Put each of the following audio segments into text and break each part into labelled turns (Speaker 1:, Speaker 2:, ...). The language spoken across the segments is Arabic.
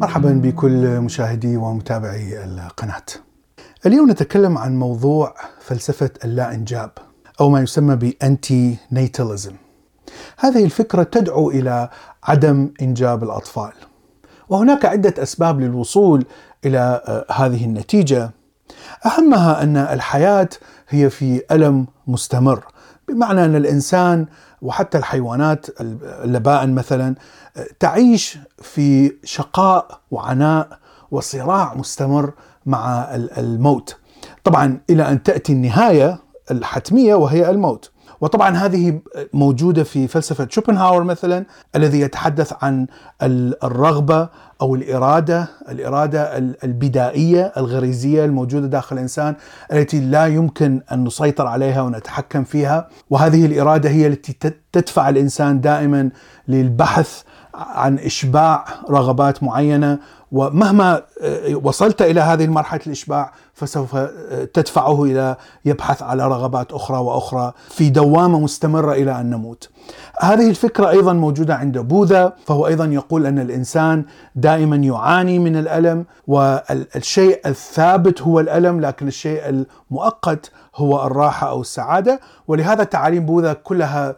Speaker 1: مرحبا بكل مشاهدي ومتابعي القناة. اليوم نتكلم عن موضوع فلسفة اللا إنجاب أو ما يسمى بأنتي نيتاليزم. هذه الفكرة تدعو إلى عدم إنجاب الأطفال. وهناك عدة أسباب للوصول إلى هذه النتيجة. أهمها أن الحياة هي في ألم مستمر، بمعنى أن الإنسان وحتى الحيوانات اللبائن مثلا تعيش في شقاء وعناء وصراع مستمر مع الموت طبعا إلى أن تأتي النهاية الحتمية وهي الموت وطبعا هذه موجودة في فلسفة شوبنهاور مثلا الذي يتحدث عن الرغبة أو الإرادة، الإرادة البدائية الغريزية الموجودة داخل الإنسان التي لا يمكن أن نسيطر عليها ونتحكم فيها، وهذه الإرادة هي التي تدفع الإنسان دائما للبحث عن إشباع رغبات معينة ومهما وصلت إلى هذه المرحلة الإشباع فسوف تدفعه إلى يبحث على رغبات أخرى وأخرى في دوامة مستمرة إلى أن نموت. هذه الفكرة أيضا موجودة عند بوذا فهو أيضا يقول أن الإنسان دائما يعاني من الألم والشيء الثابت هو الألم لكن الشيء المؤقت هو الراحة أو السعادة ولهذا تعاليم بوذا كلها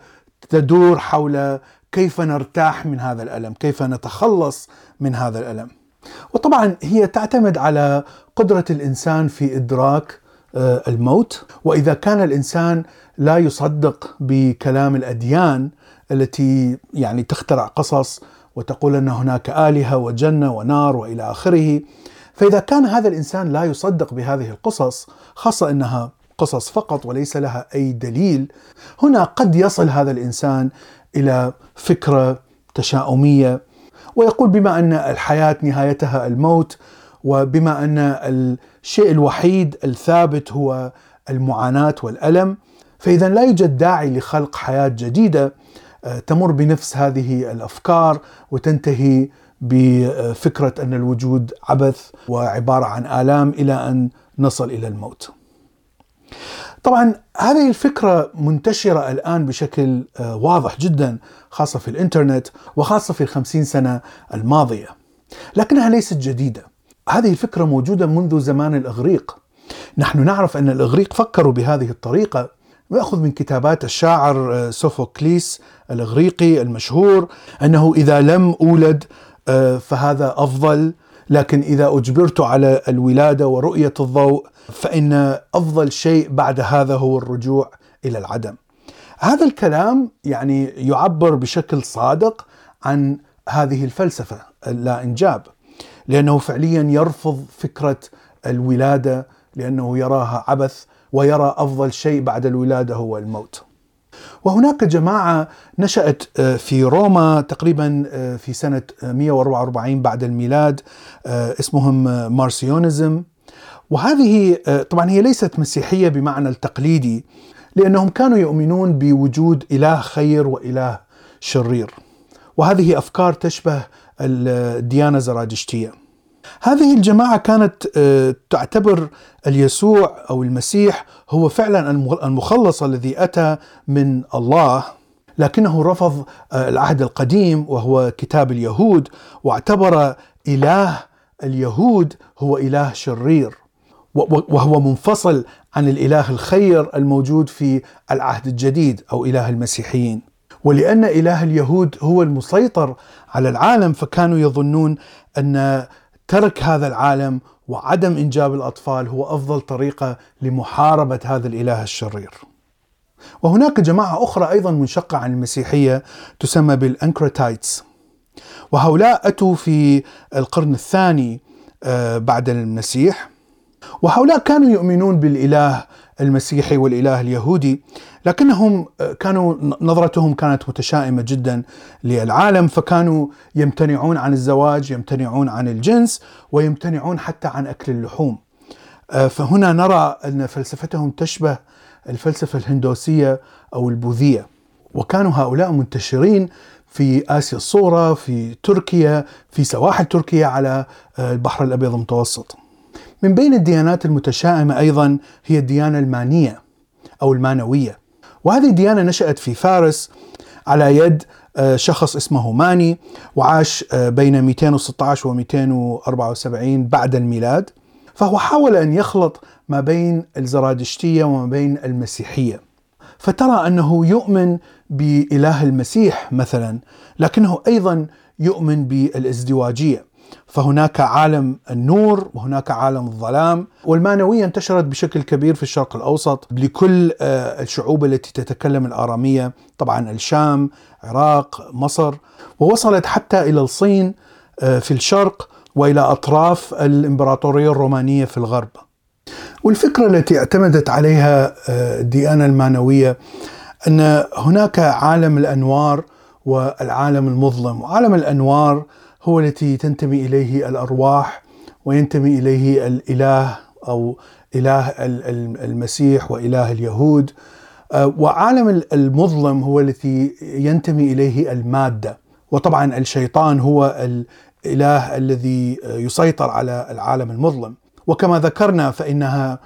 Speaker 1: تدور حول كيف نرتاح من هذا الألم، كيف نتخلص من هذا الألم. وطبعا هي تعتمد على قدرة الإنسان في إدراك الموت، وإذا كان الإنسان لا يصدق بكلام الأديان التي يعني تخترع قصص وتقول أن هناك آلهة وجنة ونار وإلى آخره، فإذا كان هذا الإنسان لا يصدق بهذه القصص، خاصة أنها قصص فقط وليس لها أي دليل، هنا قد يصل هذا الإنسان إلى فكرة تشاؤمية ويقول بما أن الحياة نهايتها الموت وبما أن الشيء الوحيد الثابت هو المعاناة والألم فإذا لا يوجد داعي لخلق حياة جديدة تمر بنفس هذه الأفكار وتنتهي بفكرة أن الوجود عبث وعبارة عن آلام إلى أن نصل إلى الموت. طبعا هذه الفكرة منتشرة الآن بشكل واضح جدا خاصة في الإنترنت وخاصة في الخمسين سنة الماضية. لكنها ليست جديدة. هذه الفكرة موجودة منذ زمان الإغريق. نحن نعرف أن الإغريق فكروا بهذه الطريقة. ويأخذ من كتابات الشاعر سوفوكليس الإغريقي المشهور أنه إذا لم أولد فهذا أفضل لكن إذا أجبرت على الولادة ورؤية الضوء فإن أفضل شيء بعد هذا هو الرجوع إلى العدم. هذا الكلام يعني يعبر بشكل صادق عن هذه الفلسفة اللا إنجاب لأنه فعليا يرفض فكرة الولادة لأنه يراها عبث ويرى أفضل شيء بعد الولادة هو الموت. وهناك جماعة نشأت في روما تقريبا في سنة 144 بعد الميلاد اسمهم مارسيونيزم. وهذه طبعا هي ليست مسيحية بمعنى التقليدي لأنهم كانوا يؤمنون بوجود إله خير وإله شرير. وهذه أفكار تشبه الديانة الزرادشتية هذه الجماعة كانت تعتبر اليسوع أو المسيح هو فعلا المخلص الذي أتى من الله لكنه رفض العهد القديم وهو كتاب اليهود واعتبر إله اليهود هو إله شرير وهو منفصل عن الإله الخير الموجود في العهد الجديد أو إله المسيحيين. ولأن إله اليهود هو المسيطر على العالم فكانوا يظنون أن ترك هذا العالم وعدم إنجاب الأطفال هو أفضل طريقة لمحاربة هذا الإله الشرير. وهناك جماعة أخرى أيضا منشقة عن المسيحية تسمى بالانكروتايتس. وهؤلاء أتوا في القرن الثاني بعد المسيح وهؤلاء كانوا يؤمنون بالإله المسيحي والإله اليهودي لكنهم كانوا نظرتهم كانت متشائمة جدا للعالم فكانوا يمتنعون عن الزواج، يمتنعون عن الجنس ويمتنعون حتى عن أكل اللحوم. فهنا نرى أن فلسفتهم تشبه الفلسفة الهندوسية أو البوذية. وكانوا هؤلاء منتشرين في آسيا الصغرى في تركيا في سواحل تركيا على آه، البحر الأبيض المتوسط. من بين الديانات المتشائمة أيضا هي الديانة المانية أو المانوية. وهذه الديانة نشأت في فارس على يد آه، شخص اسمه ماني وعاش آه، بين 216 و 274 بعد الميلاد. فهو حاول أن يخلط ما بين الزرادشتية وما بين المسيحية. فترى أنه يؤمن بإله المسيح مثلا لكنه أيضا يؤمن بالإزدواجية. فهناك عالم النور وهناك عالم الظلام. والمانويه انتشرت بشكل كبير في الشرق الأوسط لكل آه، الشعوب التي تتكلم الآرامية طبعا الشام عراق مصر. ووصلت حتى إلى الصين آه، في الشرق وإلى أطراف الإمبراطورية الرومانية في الغرب. والفكرة التي اعتمدت عليها آه، الديانة المانويه أن هناك عالم الأنوار والعالم المظلم. وعالم الأنوار هو التي تنتمي إليه الأرواح وينتمي إليه الإله أو إله المسيح وإله اليهود. آه، وعالم المظلم هو الذي ينتمي إليه المادة. وطبعا الشيطان هو الاله الذي يسيطر على العالم المظلم. وكما ذكرنا فإنها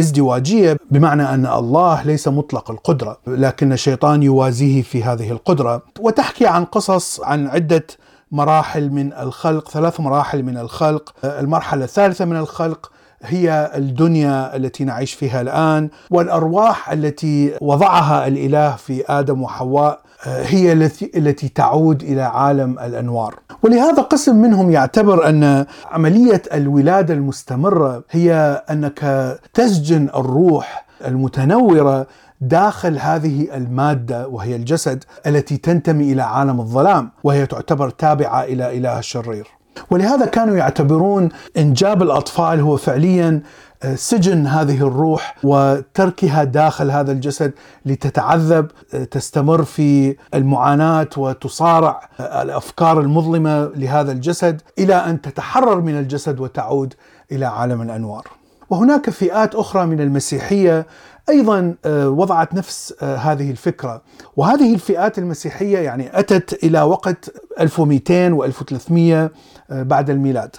Speaker 1: ازدواجية بمعنى أن الله ليس مطلق القدرة لكن الشيطان يوازيه في هذه القدرة. وتحكي عن قصص عن عدة مراحل من الخلق ثلاث مراحل من الخلق. المرحلة الثالثة من الخلق هي الدنيا التي نعيش فيها الآن والأرواح التي وضعها الإله في آدم وحواء هي التي التي تعود إلى عالم الأنوار. ولهذا قسم منهم يعتبر أن عملية الولادة المستمرة هي أنك تسجن الروح المتنورة داخل هذه المادة وهي الجسد التي تنتمي إلى عالم الظلام وهي تعتبر تابعة إلى إله الشرير. ولهذا كانوا يعتبرون إنجاب الأطفال هو فعليا آه، سجن هذه الروح وتركها داخل هذا الجسد لتتعذب آه، تستمر في المعاناة وتصارع آه، الأفكار المظلمة لهذا الجسد إلى أن تتحرر من الجسد وتعود إلى عالم الأنوار. وهناك فئات أخرى من المسيحية أيضا وضعت نفس هذه الفكرة. وهذه الفئات المسيحية يعني أتت إلى وقت 1200 و 1300 بعد الميلاد.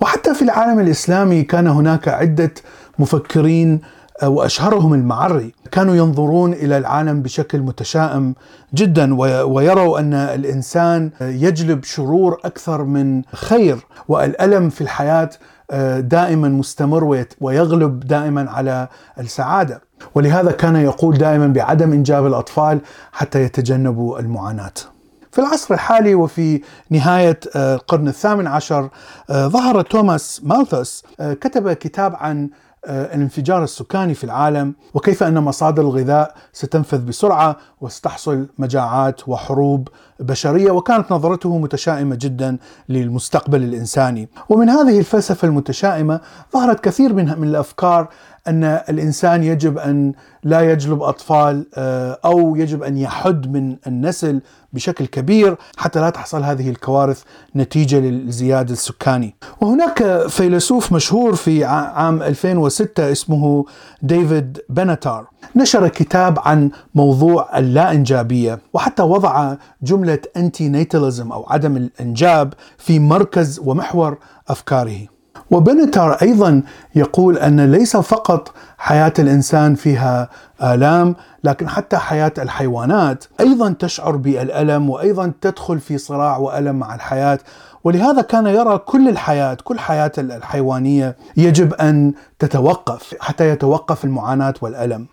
Speaker 1: وحتى في العالم الإسلامي كان هناك عدة مفكرين آه، وأشهرهم المعري. كانوا ينظرون إلى العالم بشكل متشائم جدا ويروا أن الإنسان يجلب شرور أكثر من خير والألم في الحياة آه، دائما مستمر ويغلب دائما على السعادة. ولهذا كان يقول دائما بعدم إنجاب الأطفال حتى يتجنبوا المعاناة. في العصر الحالي وفي نهاية آه، القرن الثامن عشر آه، ظهر توماس مالثوس آه، كتب كتاب عن الانفجار السكاني في العالم وكيف أن مصادر الغذاء ستنفذ بسرعة وستحصل مجاعات وحروب بشرية وكانت نظرته متشائمة جدا للمستقبل الإنساني ومن هذه الفلسفة المتشائمة ظهرت كثير من من الأفكار أن الإنسان يجب أن لا يجلب أطفال آه، أو يجب أن يحد من النسل بشكل كبير حتى لا تحصل هذه الكوارث نتيجة للزياده السكاني. وهناك فيلسوف مشهور في عام 2006 اسمه ديفيد بنتار نشر كتاب عن موضوع اللا انجابيه وحتى وضع جملة انتي نيتاليزم أو عدم الإنجاب في مركز ومحور أفكاره. وبنتر أيضا يقول أن ليس فقط حياة الإنسان فيها آلام لكن حتى حياة الحيوانات أيضا تشعر بالألم وأيضا تدخل في صراع وألم مع الحياة ولهذا كان يرى كل الحياة كل حياة الحيوانية يجب أن تتوقف حتى يتوقف المعاناة والألم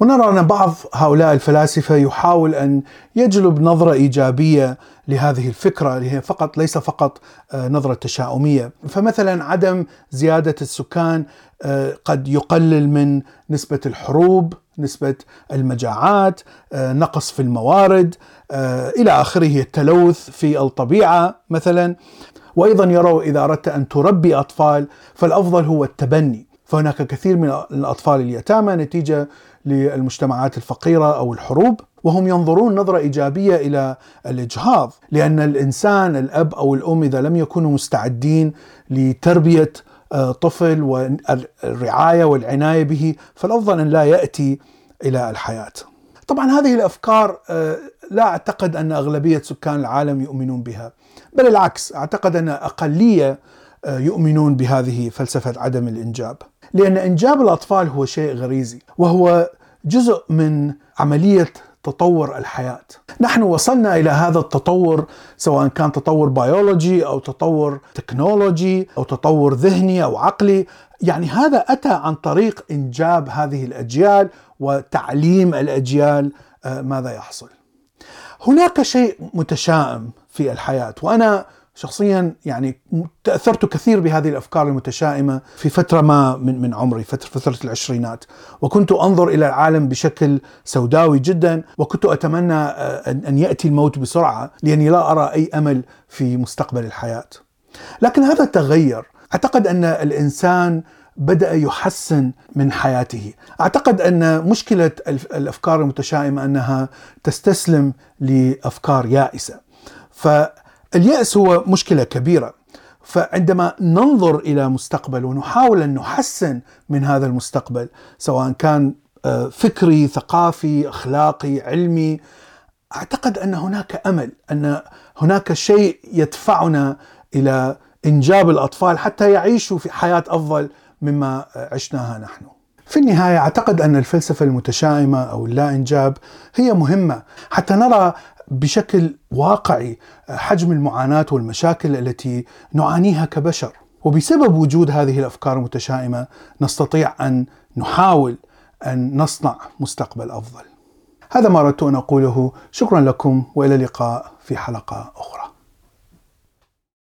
Speaker 1: ونرى أن بعض هؤلاء الفلاسفة يحاول أن يجلب نظرة إيجابية لهذه الفكرة اللي هي فقط ليس فقط آه، نظرة تشاؤمية، فمثلا عدم زيادة السكان آه، قد يقلل من نسبة الحروب، نسبة المجاعات، آه، نقص في الموارد إلى آخره التلوث في الطبيعة مثلا، وأيضا يروا إذا أردت أن تربي أطفال فالأفضل هو التبني، فهناك كثير من الأطفال اليتامى نتيجة للمجتمعات الفقيرة أو الحروب وهم ينظرون نظرة إيجابية إلى الإجهاض لأن الإنسان الأب أو الأم إذا لم يكونوا مستعدين لتربية آه، طفل والرعاية والعناية به فالأفضل أن لا يأتي إلى الحياة. طبعا هذه الأفكار آه، لا أعتقد أن أغلبية سكان العالم يؤمنون بها، بل العكس أعتقد أن أقلية آه، يؤمنون بهذه فلسفة عدم الإنجاب، لأن إنجاب الأطفال هو شيء غريزي وهو جزء من عملية تطور الحياة. نحن وصلنا إلى هذا التطور سواء كان تطور بيولوجي أو تطور تكنولوجي أو تطور ذهني أو عقلي، يعني هذا أتى عن طريق إنجاب هذه الأجيال وتعليم الأجيال آه، ماذا يحصل. هناك شيء متشائم في الحياة وأنا شخصيا يعني تأثرت كثير بهذه الأفكار المتشائمة في فترة ما من من عمري فتره فترة العشرينات. وكنت أنظر إلى العالم بشكل سوداوي جدا وكنت أتمنى آه، ان يأتي الموت بسرعة لأني لا أرى أي أمل في مستقبل الحياة. لكن هذا تغير، أعتقد أن الإنسان بدأ يحسن من حياته. أعتقد أن مشكلة الأفكار المتشائمة أنها تستسلم لأفكار يائسة. فالياس هو مشكلة كبيرة فعندما ننظر إلى مستقبل ونحاول أن نحسن من هذا المستقبل سواء كان آه، فكري ثقافي أخلاقي علمي أعتقد أن هناك أمل أن هناك شيء يدفعنا إلى إنجاب الأطفال حتى يعيشوا في حياة أفضل مما عشناها نحن. في النهاية أعتقد أن الفلسفة المتشائمة أو اللا إنجاب هي مهمة حتى نرى بشكل واقعي حجم المعاناة والمشاكل التي نعانيها كبشر. وبسبب وجود هذه الأفكار المتشائمة نستطيع أن نحاول أن نصنع مستقبل أفضل. هذا ما أردت أن أقوله، شكرا لكم وإلى اللقاء في حلقة أخرى.